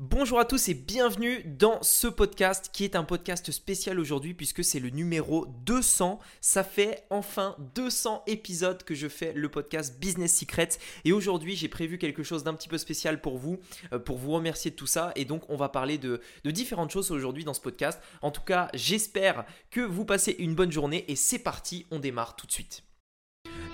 Bonjour à tous et bienvenue dans ce podcast qui est un podcast spécial aujourd'hui puisque c'est le numéro 200. Ça fait enfin 200 épisodes que je fais le podcast Business Secrets et aujourd'hui j'ai prévu quelque chose d'un petit peu spécial pour vous, euh, pour vous remercier de tout ça et donc on va parler de, de différentes choses aujourd'hui dans ce podcast. En tout cas j'espère que vous passez une bonne journée et c'est parti, on démarre tout de suite.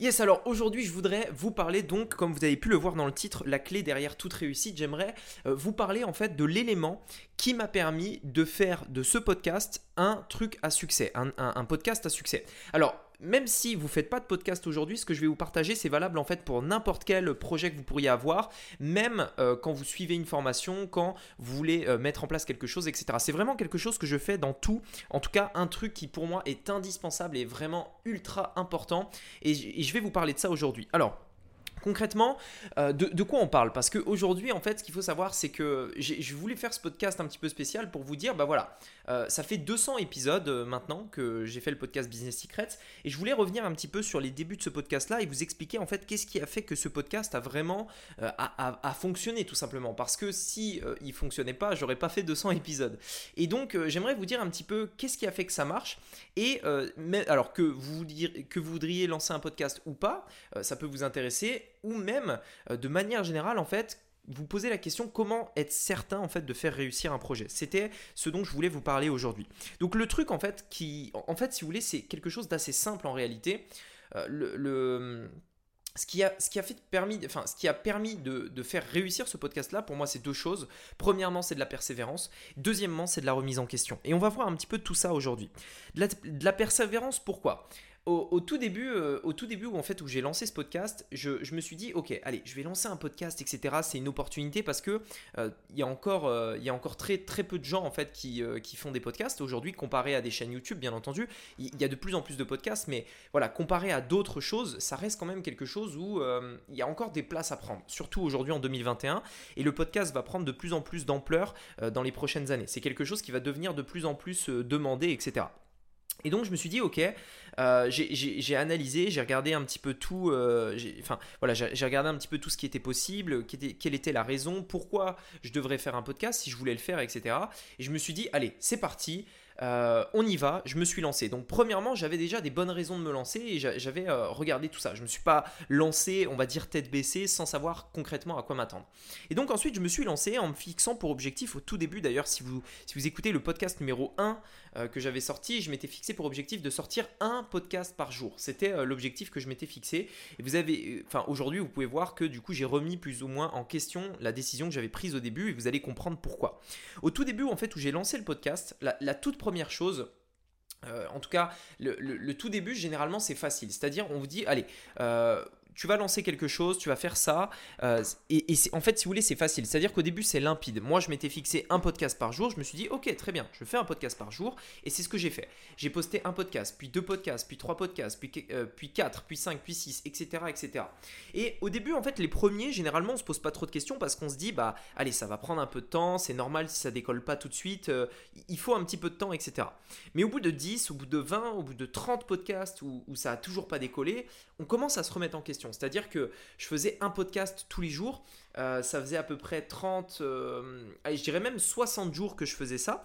Yes, alors aujourd'hui, je voudrais vous parler donc, comme vous avez pu le voir dans le titre, la clé derrière toute réussite. J'aimerais euh, vous parler en fait de l'élément qui m'a permis de faire de ce podcast un truc à succès, un, un podcast à succès. Alors, même si vous ne faites pas de podcast aujourd'hui, ce que je vais vous partager, c'est valable en fait pour n'importe quel projet que vous pourriez avoir, même euh, quand vous suivez une formation, quand vous voulez euh, mettre en place quelque chose, etc. C'est vraiment quelque chose que je fais dans tout. En tout cas, un truc qui pour moi est indispensable et vraiment ultra important. Et, et je vais vous parler de ça aujourd'hui. Alors, Concrètement, euh, de, quoi on parle? Parce qu'aujourd'hui, en fait, ce qu'il faut savoir, c'est que je voulais faire ce podcast un petit peu spécial pour vous dire, bah voilà, euh, ça fait 200 épisodes euh, maintenant que j'ai fait le podcast Business Secrets, et je voulais revenir un petit peu sur les débuts de ce podcast-là et vous expliquer en fait qu'est-ce qui a fait que ce podcast a vraiment fonctionné tout simplement. Parce que si il fonctionnait pas, j'aurais pas fait 200 épisodes. Et donc, j'aimerais vous dire un petit peu qu'est-ce qui a fait que ça marche. Et alors que vous, que vous voudriez lancer un podcast ou pas, ça peut vous intéresser ou même euh, de manière générale en fait vous posez la question comment être certain en fait de faire réussir un projet? C'était ce dont je voulais vous parler aujourd'hui. Donc le truc en fait qui en fait si vous voulez c'est quelque chose d'assez simple en réalité. Euh, le, ce qui, a, ce qui a fait permis, enfin, ce qui a permis de, de faire réussir ce podcast-là, pour moi, c'est deux choses. Premièrement, c'est de la persévérance. Deuxièmement, c'est de la remise en question. Et on va voir un petit peu tout ça aujourd'hui. De, de la, persévérance, pourquoi? Au, tout début, euh, au tout début où en fait où j'ai lancé ce podcast, je, me suis dit ok, allez, je vais lancer un podcast, etc. C'est une opportunité parce que euh, il y a encore, euh, il y a encore très très peu de gens en fait qui, qui font des podcasts aujourd'hui comparé à des chaînes YouTube, bien entendu. Il y, a de plus en plus de podcasts, mais voilà, comparé à d'autres choses, ça reste quand même quelque chose où il y a encore des places à prendre, surtout aujourd'hui en 2021. Et le podcast va prendre de plus en plus d'ampleur dans les prochaines années. C'est quelque chose qui va devenir de plus en plus demandé, etc. Et donc je me suis dit, ok, euh, j'ai analysé, j'ai regardé un petit peu tout, euh, voilà, j'ai regardé un petit peu tout ce qui était possible, quelle était la raison, pourquoi je devrais faire un podcast, si je voulais le faire, etc. Et je me suis dit, allez, c'est parti, euh, on y va, je me suis lancé. Donc premièrement, j'avais déjà des bonnes raisons de me lancer et j'avais euh, regardé tout ça. Je ne me suis pas lancé, on va dire tête baissée, sans savoir concrètement à quoi m'attendre. Et donc ensuite, je me suis lancé en me fixant pour objectif au tout début, d'ailleurs, si vous, si vous écoutez le podcast numéro 1 euh, que j'avais sorti, je m'étais fixé pour objectif de sortir un podcast par jour. C'était l'objectif que je m'étais fixé. Et vous avez, enfin aujourd'hui, vous pouvez voir que du coup, j'ai remis plus ou moins en question la décision que j'avais prise au début et vous allez comprendre pourquoi. Au tout début, en fait, où j'ai lancé le podcast, la, la toute première chose, euh, en tout cas, le, tout début, généralement, c'est facile. C'est-à-dire, on vous dit, allez, euh, tu vas lancer quelque chose, tu vas faire ça. Euh, et, en fait, si vous voulez, c'est facile. C'est-à-dire qu'au début, c'est limpide. Moi, je m'étais fixé un podcast par jour. Je me suis dit, ok, très bien, je fais un podcast par jour. Et c'est ce que j'ai fait. J'ai posté un podcast, puis deux podcasts, puis trois podcasts, puis, euh, puis quatre, puis cinq, puis six, etc., etc. Et au début, en fait, les premiers, généralement, on se pose pas trop de questions parce qu'on se dit, bah, allez, ça va prendre un peu de temps. C'est normal si ça décolle pas tout de suite. Euh, il faut un petit peu de temps, etc. Mais au bout de 10, au bout de 20, au bout de 30 podcasts où, où ça a toujours pas décollé, on commence à se remettre en question. C'est-à-dire que je faisais un podcast tous les jours. Euh, ça faisait à peu près 30, euh, je dirais même 60 jours que je faisais ça.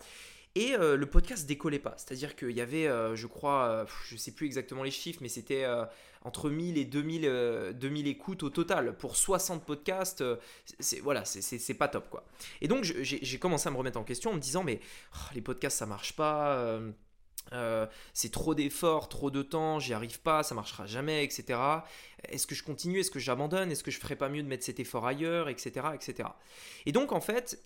Et euh, le podcast décollait pas. C'est-à-dire qu'il y avait, je crois, je sais plus exactement les chiffres, mais c'était entre 1000 et 2000, 2000 écoutes au total. Pour 60 podcasts, c'est voilà, c'est pas top quoi. Et donc j'ai commencé à me remettre en question en me disant, mais oh, les podcasts ça marche pas euh, c'est trop d'efforts, trop de temps, j'y arrive pas, ça marchera jamais, etc. Est-ce que je continue, est-ce que j'abandonne, est-ce que je ferais pas mieux de mettre cet effort ailleurs, etc., etc. Et donc en fait,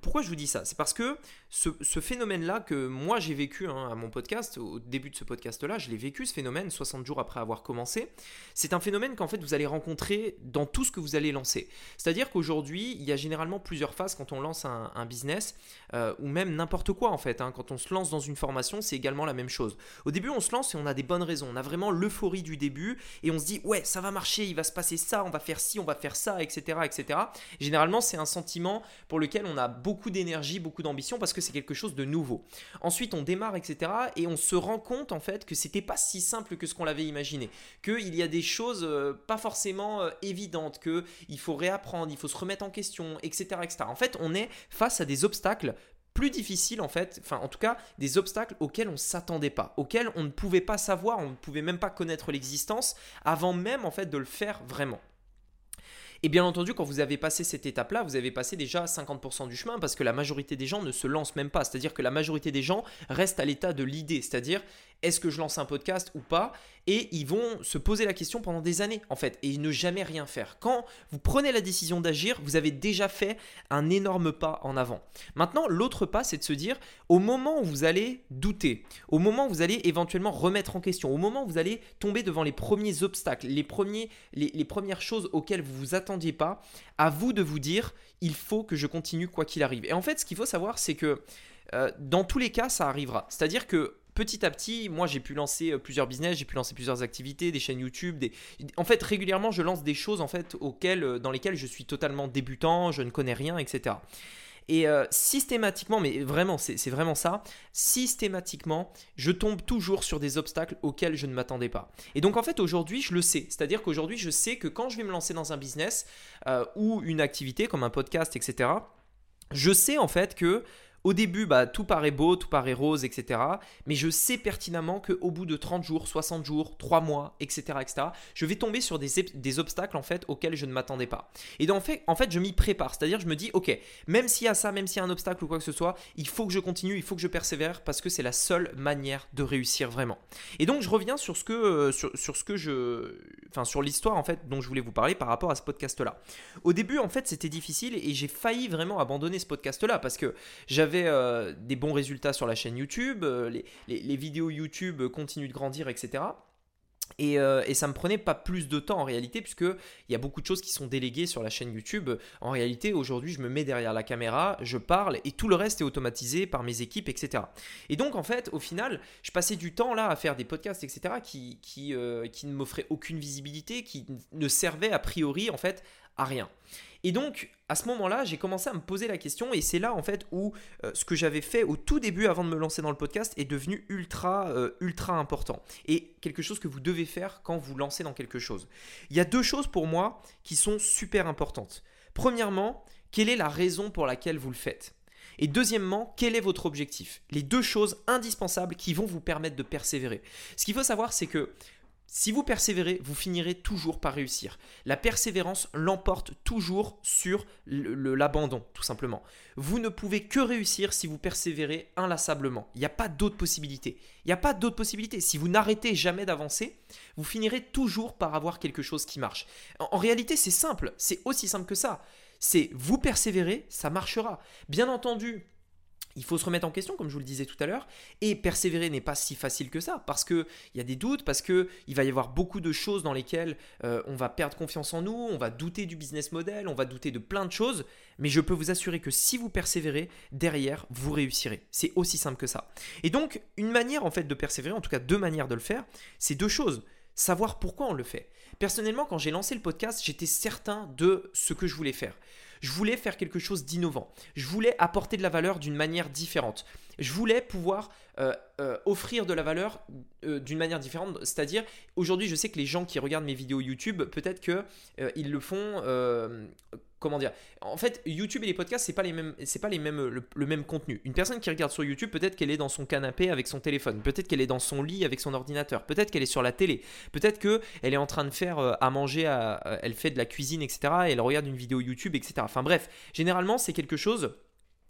pourquoi je vous dis ça? C'est parce que ce, phénomène-là que moi j'ai vécu hein, à mon podcast, au début de ce podcast-là, je l'ai vécu ce phénomène 60 jours après avoir commencé. C'est un phénomène qu'en fait vous allez rencontrer dans tout ce que vous allez lancer. C'est-à-dire qu'aujourd'hui, il y a généralement plusieurs phases quand on lance un, business euh, ou même n'importe quoi en fait. Hein. Quand on se lance dans une formation, c'est également la même chose. Au début, on se lance et on a des bonnes raisons. On a vraiment l'euphorie du début et on se dit ouais, ça va marcher, il va se passer ça, on va faire ci, on va faire ça, etc. etc. Généralement, c'est un sentiment pour lequel on a beaucoup d'énergie, beaucoup d'ambition parce que c'est quelque chose de nouveau. Ensuite, on démarre, etc. Et on se rend compte en fait que c'était pas si simple que ce qu'on l'avait imaginé, qu'il y a des choses euh, pas forcément euh, évidentes, que il faut réapprendre, il faut se remettre en question, etc., etc. En fait, on est face à des obstacles plus difficiles en fait, enfin en tout cas des obstacles auxquels on ne s'attendait pas, auxquels on ne pouvait pas savoir, on ne pouvait même pas connaître l'existence avant même en fait de le faire vraiment. Et bien entendu, quand vous avez passé cette étape-là, vous avez passé déjà 50% du chemin parce que la majorité des gens ne se lancent même pas. C'est-à-dire que la majorité des gens restent à l'état de l'idée. C'est-à-dire, est-ce que je lance un podcast ou pas Et ils vont se poser la question pendant des années, en fait, et ne jamais rien faire. Quand vous prenez la décision d'agir, vous avez déjà fait un énorme pas en avant. Maintenant, l'autre pas, c'est de se dire, au moment où vous allez douter, au moment où vous allez éventuellement remettre en question, au moment où vous allez tomber devant les premiers obstacles, les, premiers, premières choses auxquelles vous vous attendez, pas, à vous de vous dire il faut que je continue quoi qu'il arrive. Et en fait, ce qu'il faut savoir, c'est que euh, dans tous les cas, ça arrivera. C'est-à-dire que petit à petit, moi j'ai pu lancer euh, plusieurs business, j'ai pu lancer plusieurs activités, des chaînes YouTube, des... en fait régulièrement je lance des choses en fait auxquelles, euh, dans lesquelles je suis totalement débutant, je ne connais rien, etc. Et euh, systématiquement, mais vraiment, c'est vraiment ça, systématiquement, je tombe toujours sur des obstacles auxquels je ne m'attendais pas. Et donc en fait, aujourd'hui, je le sais. C'est-à-dire qu'aujourd'hui, je sais que quand je vais me lancer dans un business ou une activité comme un podcast, etc., je sais en fait que au début, bah, tout paraît beau, tout paraît rose, etc. Mais je sais pertinemment qu'au bout de 30 jours, 60 jours, 3 mois, etc., etc., je vais tomber sur des, obstacles en fait auxquels je ne m'attendais pas. Et donc, en fait, en fait je m'y prépare. C'est-à-dire, je me dis, ok, même s'il y a ça, même s'il y a un obstacle ou quoi que ce soit, il faut que je continue, il faut que je persévère parce que c'est la seule manière de réussir vraiment. Et donc, je reviens sur ce que, euh, sur, ce que je, enfin, sur l'histoire en fait dont je voulais vous parler par rapport à ce podcast-là. Au début, en fait, c'était difficile et j'ai failli vraiment abandonner ce podcast-là parce que j'avais euh, des bons résultats sur la chaîne YouTube, euh, les, vidéos YouTube continuent de grandir, etc. Et, euh, et, ça me prenait pas plus de temps en réalité, puisqu'il y a beaucoup de choses qui sont déléguées sur la chaîne YouTube. En réalité, aujourd'hui, je me mets derrière la caméra, je parle, et tout le reste est automatisé par mes équipes, etc. Et donc, en fait, au final, je passais du temps là à faire des podcasts, etc., qui, qui, qui ne m'offraient aucune visibilité, qui ne servaient a priori, en fait, à rien. Et donc, à ce moment-là, j'ai commencé à me poser la question, et c'est là en fait où euh, ce que j'avais fait au tout début avant de me lancer dans le podcast est devenu ultra, euh, ultra important. Et quelque chose que vous devez faire quand vous lancez dans quelque chose. Il y a deux choses pour moi qui sont super importantes. Premièrement, quelle est la raison pour laquelle vous le faites? Et deuxièmement, quel est votre objectif? Les deux choses indispensables qui vont vous permettre de persévérer. Ce qu'il faut savoir, c'est que si vous persévérez, vous finirez toujours par réussir. La persévérance l'emporte toujours sur l'abandon, tout simplement. Vous ne pouvez que réussir si vous persévérez inlassablement. Il n'y a pas d'autre possibilité. Il n'y a pas d'autre possibilité. Si vous n'arrêtez jamais d'avancer, vous finirez toujours par avoir quelque chose qui marche. en réalité, c'est simple. C'est aussi simple que ça. C'est vous persévérez, ça marchera. Bien entendu, il faut se remettre en question, comme je vous le disais tout à l'heure, et persévérer n'est pas si facile que ça, parce qu'il y a des doutes, parce qu'il va y avoir beaucoup de choses dans lesquelles euh, on va perdre confiance en nous, on va douter du business model, on va douter de plein de choses, mais je peux vous assurer que si vous persévérez, derrière, vous réussirez. C'est aussi simple que ça. Et donc, une manière en fait de persévérer, en tout cas deux manières de le faire, c'est deux choses. Savoir pourquoi on le fait. Personnellement, quand j'ai lancé le podcast, j'étais certain de ce que je voulais faire. Je voulais faire quelque chose d'innovant. Je voulais apporter de la valeur d'une manière différente. Je voulais pouvoir euh, euh, offrir de la valeur euh, d'une manière différente. C'est-à-dire, aujourd'hui, je sais que les gens qui regardent mes vidéos YouTube, peut-être qu'ils le font comment dire En fait, YouTube et les podcasts, c'est pas pas le, même contenu. Une personne qui regarde sur YouTube, peut-être qu'elle est dans son canapé avec son téléphone, peut-être qu'elle est dans son lit avec son ordinateur, peut-être qu'elle est sur la télé, peut-être que elle est en train de faire euh, à manger, elle fait de la cuisine, etc. Et elle regarde une vidéo YouTube, etc. Enfin bref, généralement, c'est quelque chose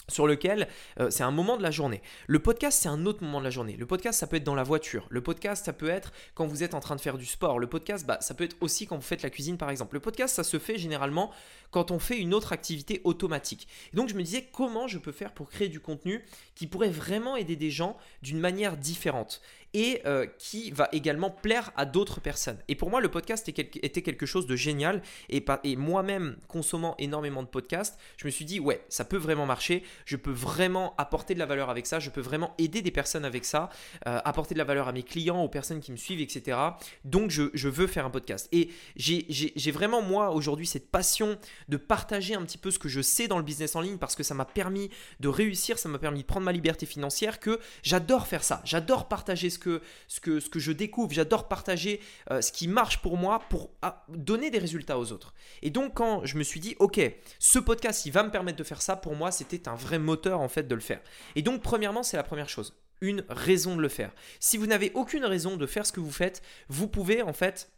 sur lequel euh, c'est un moment de la journée. Le podcast, c'est un autre moment de la journée. Le podcast, ça peut être dans la voiture. Le podcast, ça peut être quand vous êtes en train de faire du sport. Le podcast, bah, ça peut être aussi quand vous faites la cuisine, par exemple. Le podcast, ça se fait généralement quand on fait une autre activité automatique. Donc, je me disais, comment je peux faire pour créer du contenu qui pourrait vraiment aider des gens d'une manière différente? Et euh, qui va également plaire à d'autres personnes. Et pour moi, le podcast était quelque chose de génial. Et, et moi-même, consommant énormément de podcasts, je me suis dit, ouais, ça peut vraiment marcher. Je peux vraiment apporter de la valeur avec ça. Je peux vraiment aider des personnes avec ça, euh, apporter de la valeur à mes clients, aux personnes qui me suivent, etc. Donc, je, je veux faire un podcast. Et j'ai vraiment, moi, aujourd'hui, cette passion de partager un petit peu ce que je sais dans le business en ligne parce que ça m'a permis de réussir, ça m'a permis de prendre ma liberté financière, que j'adore faire ça. J'adore partager ce que, ce que, ce que je découvre, j'adore partager euh, ce qui marche pour moi pour ah, donner des résultats aux autres. Et donc quand je me suis dit, ok, ce podcast, il va me permettre de faire ça, pour moi, c'était un vrai moteur en fait de le faire. Et donc premièrement, c'est la première chose, une raison de le faire. Si vous n'avez aucune raison de faire ce que vous faites, vous pouvez en fait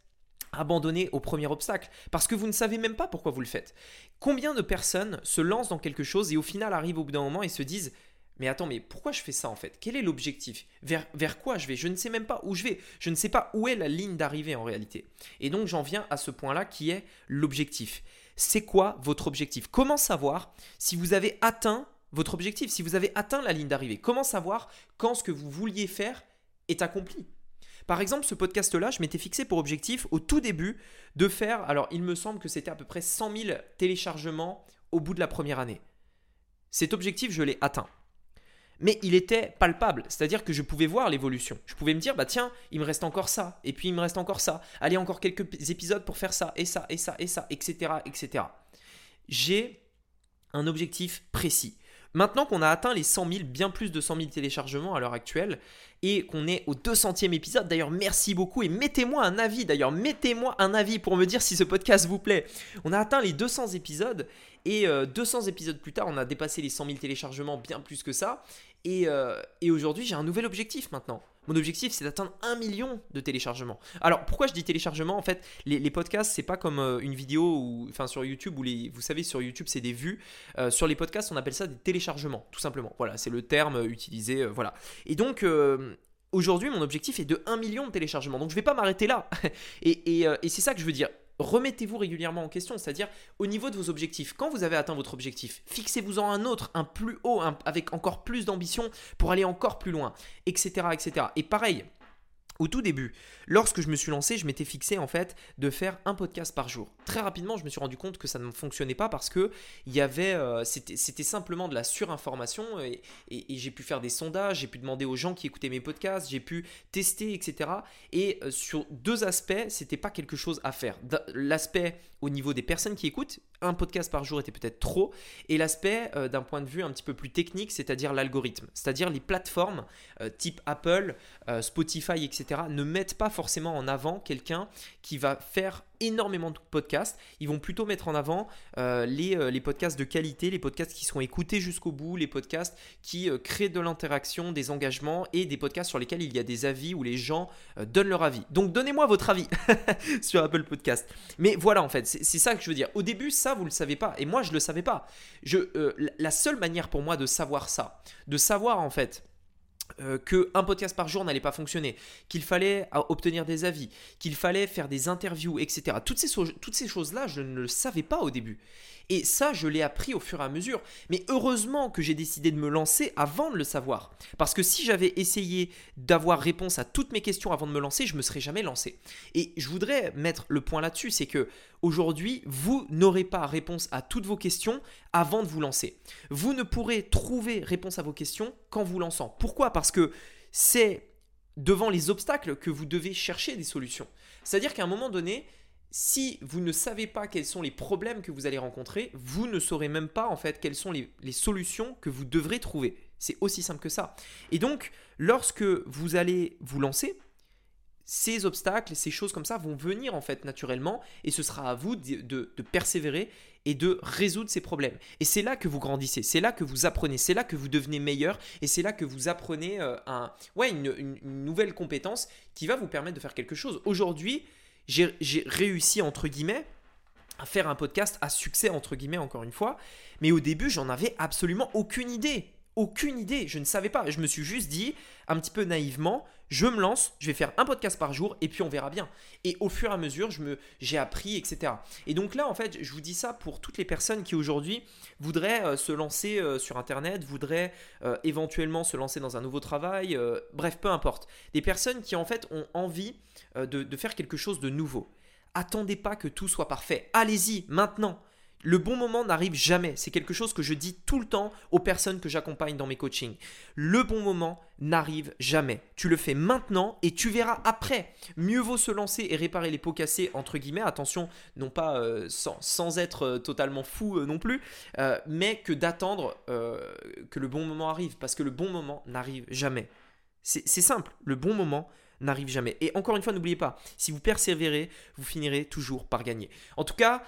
abandonner au premier obstacle parce que vous ne savez même pas pourquoi vous le faites. Combien de personnes se lancent dans quelque chose et au final arrivent au bout d'un moment et se disent mais attends, mais pourquoi je fais ça en fait? Quel est l'objectif? Vers, vers quoi je vais? Je ne sais même pas où je vais. Je ne sais pas où est la ligne d'arrivée en réalité. Et donc j'en viens à ce point-là qui est l'objectif. C'est quoi votre objectif? Comment savoir si vous avez atteint votre objectif, si vous avez atteint la ligne d'arrivée? Comment savoir quand ce que vous vouliez faire est accompli? Par exemple, ce podcast-là, je m'étais fixé pour objectif au tout début de faire, alors il me semble que c'était à peu près 100 000 téléchargements au bout de la première année. Cet objectif, je l'ai atteint mais il était palpable, c'est-à-dire que je pouvais voir l'évolution. Je pouvais me dire, bah tiens, il me reste encore ça, et puis il me reste encore ça, allez, encore quelques épisodes pour faire ça, et ça, et ça, et ça, etc. etc. J'ai un objectif précis. Maintenant qu'on a atteint les 100 000, bien plus de 100 000 téléchargements à l'heure actuelle, et qu'on est au 200e épisode, d'ailleurs merci beaucoup, et mettez-moi un avis, d'ailleurs mettez-moi un avis pour me dire si ce podcast vous plaît. On a atteint les 200 épisodes, et 200 euh, épisodes plus tard, on a dépassé les 100 000 téléchargements, bien plus que ça, euh, et aujourd'hui j'ai un nouvel objectif maintenant. Mon objectif, c'est d'atteindre un million de téléchargements. Alors, pourquoi je dis téléchargement En fait, les, podcasts, c'est pas comme euh, une vidéo ou, sur YouTube où vous savez, sur YouTube, c'est des vues. Euh, sur les podcasts, on appelle ça des téléchargements, tout simplement. Voilà, c'est le terme utilisé. Euh, voilà. Et donc, aujourd'hui, mon objectif est de 1 million de téléchargements. Donc, je vais pas m'arrêter là. et c'est ça que je veux dire remettez-vous régulièrement en question, c'est-à-dire au niveau de vos objectifs. Quand vous avez atteint votre objectif, fixez-vous-en un autre, un plus haut, avec encore plus d'ambition pour aller encore plus loin, etc., etc. Et pareil, au tout début, lorsque je me suis lancé, je m'étais fixé en fait de faire un podcast par jour. Très rapidement, je me suis rendu compte que ça ne fonctionnait pas parce que y avait, euh, c'était simplement de la surinformation et, j'ai pu faire des sondages, j'ai pu demander aux gens qui écoutaient mes podcasts, j'ai pu tester, etc. Et euh, sur deux aspects, c'était pas quelque chose à faire. L'aspect au niveau des personnes qui écoutent, un podcast par jour était peut-être trop, et l'aspect euh, d'un point de vue un petit peu plus technique, c'est-à-dire l'algorithme, c'est-à-dire les plateformes type Apple, Spotify, etc. ne mettent pas forcément en avant quelqu'un qui va faire énormément de podcasts. Ils vont plutôt mettre en avant euh, les, euh, les, podcasts de qualité, les podcasts qui seront écoutés jusqu'au bout, les podcasts qui euh, créent de l'interaction, des engagements et des podcasts sur lesquels il y a des avis où les gens donnent leur avis. Donc donnez-moi votre avis sur Apple Podcast. Mais voilà en fait, c'est ça que je veux dire. Au début, ça, vous ne le savez pas. Et moi, je ne le savais pas. Je, la seule manière pour moi de savoir ça, de savoir en fait euh, qu'un podcast par jour n'allait pas fonctionner, qu'il fallait euh, obtenir des avis, qu'il fallait faire des interviews, etc. Toutes ces, toutes ces choses-là, je ne le savais pas au début. Et ça, je l'ai appris au fur et à mesure. Mais heureusement que j'ai décidé de me lancer avant de le savoir. Parce que si j'avais essayé d'avoir réponse à toutes mes questions avant de me lancer, je me serais jamais lancé. Et je voudrais mettre le point là-dessus, c'est que aujourd'hui, vous n'aurez pas réponse à toutes vos questions avant de vous lancer. Vous ne pourrez trouver réponse à vos questions qu'en vous lançant. Pourquoi? Parce que c'est devant les obstacles que vous devez chercher des solutions. C'est-à-dire qu'à un moment donné, si vous ne savez pas quels sont les problèmes que vous allez rencontrer, vous ne saurez même pas en fait quelles sont les, solutions que vous devrez trouver. C'est aussi simple que ça. Et donc, lorsque vous allez vous lancer, ces obstacles, ces choses comme ça vont venir en fait naturellement et ce sera à vous de, persévérer et de résoudre ces problèmes. Et c'est là que vous grandissez, c'est là que vous apprenez, c'est là que vous devenez meilleur et c'est là que vous apprenez euh, un, ouais, une, nouvelle compétence qui va vous permettre de faire quelque chose. Aujourd'hui, j'ai réussi, entre guillemets, à faire un podcast à succès, entre guillemets, encore une fois. Mais au début, j'en avais absolument aucune idée. Aucune idée. Je ne savais pas. Je me suis juste dit, un petit peu naïvement, je me lance, je vais faire un podcast par jour et puis on verra bien. Et au fur et à mesure, je me, j'ai appris, etc. Et donc là, en fait, je vous dis ça pour toutes les personnes qui aujourd'hui voudraient euh, se lancer euh, sur Internet, voudraient euh, éventuellement se lancer dans un nouveau travail, bref, peu importe. Des personnes qui en fait ont envie de faire quelque chose de nouveau. Attendez pas que tout soit parfait. Allez-y maintenant. Le bon moment n'arrive jamais. C'est quelque chose que je dis tout le temps aux personnes que j'accompagne dans mes coachings. Le bon moment n'arrive jamais. Tu le fais maintenant et tu verras après. Mieux vaut se lancer et réparer les pots cassés, entre guillemets. Attention, non pas euh, sans, être euh, totalement fou euh, non plus, mais que d'attendre que le bon moment arrive. Parce que le bon moment n'arrive jamais. C'est simple. Le bon moment n'arrive jamais. Et encore une fois, n'oubliez pas, si vous persévérez, vous finirez toujours par gagner. En tout cas,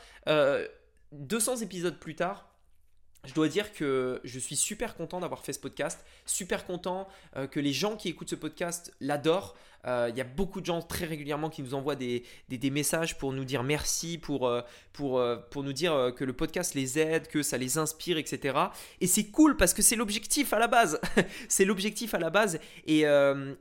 200 épisodes plus tard, je dois dire que je suis super content d'avoir fait ce podcast, super content euh, que les gens qui écoutent ce podcast l'adorent. Euh, il y a beaucoup de gens très régulièrement qui nous envoient des, messages pour nous dire merci, pour, euh, pour, euh, pour nous dire que le podcast les aide, que ça les inspire, etc. Et c'est cool parce que c'est l'objectif à la base. c'est l'objectif à la base. Et,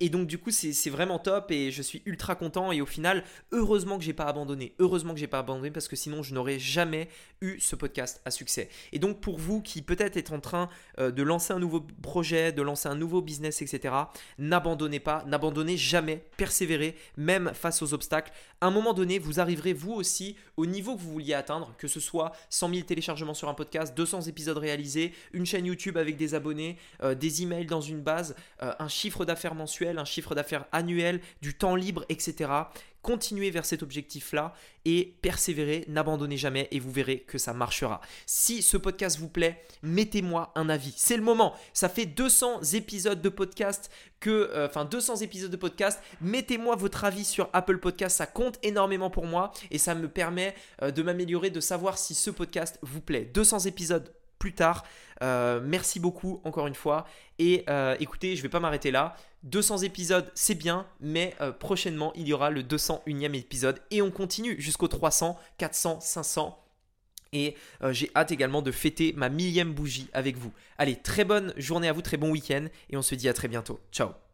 et donc du coup, c'est vraiment top et je suis ultra content. Et au final, heureusement que j'ai pas abandonné. Heureusement que j'ai pas abandonné parce que sinon, je n'aurais jamais eu ce podcast à succès. Et donc pour vous qui peut-être êtes en train de lancer un nouveau projet, de lancer un nouveau business, etc., n'abandonnez pas, n'abandonnez jamais persévérer, même face aux obstacles. À un moment donné, vous arriverez vous aussi au niveau que vous vouliez atteindre, que ce soit 100 000 téléchargements sur un podcast, 200 épisodes réalisés, une chaîne YouTube avec des abonnés, euh, des emails dans une base, euh, un chiffre d'affaires mensuel, un chiffre d'affaires annuel, du temps libre, etc. Continuez vers cet objectif-là et persévérez, n'abandonnez jamais et vous verrez que ça marchera. Si ce podcast vous plaît, mettez-moi un avis. C'est le moment. Ça fait 200 épisodes de podcast que, euh, enfin 200 épisodes de podcast. Mettez-moi votre avis sur Apple Podcast. Ça compte énormément pour moi et ça me permet euh, de m'améliorer, de savoir si ce podcast vous plaît. 200 épisodes plus tard. Euh, merci beaucoup encore une fois. Et écoutez, je ne vais pas m'arrêter là. 200 épisodes, c'est bien, mais euh, prochainement, il y aura le 201e épisode et on continue jusqu'au 300, 400, 500. Et euh, j'ai hâte également de fêter ma millième bougie avec vous. Allez, très bonne journée à vous, très bon week-end et on se dit à très bientôt. Ciao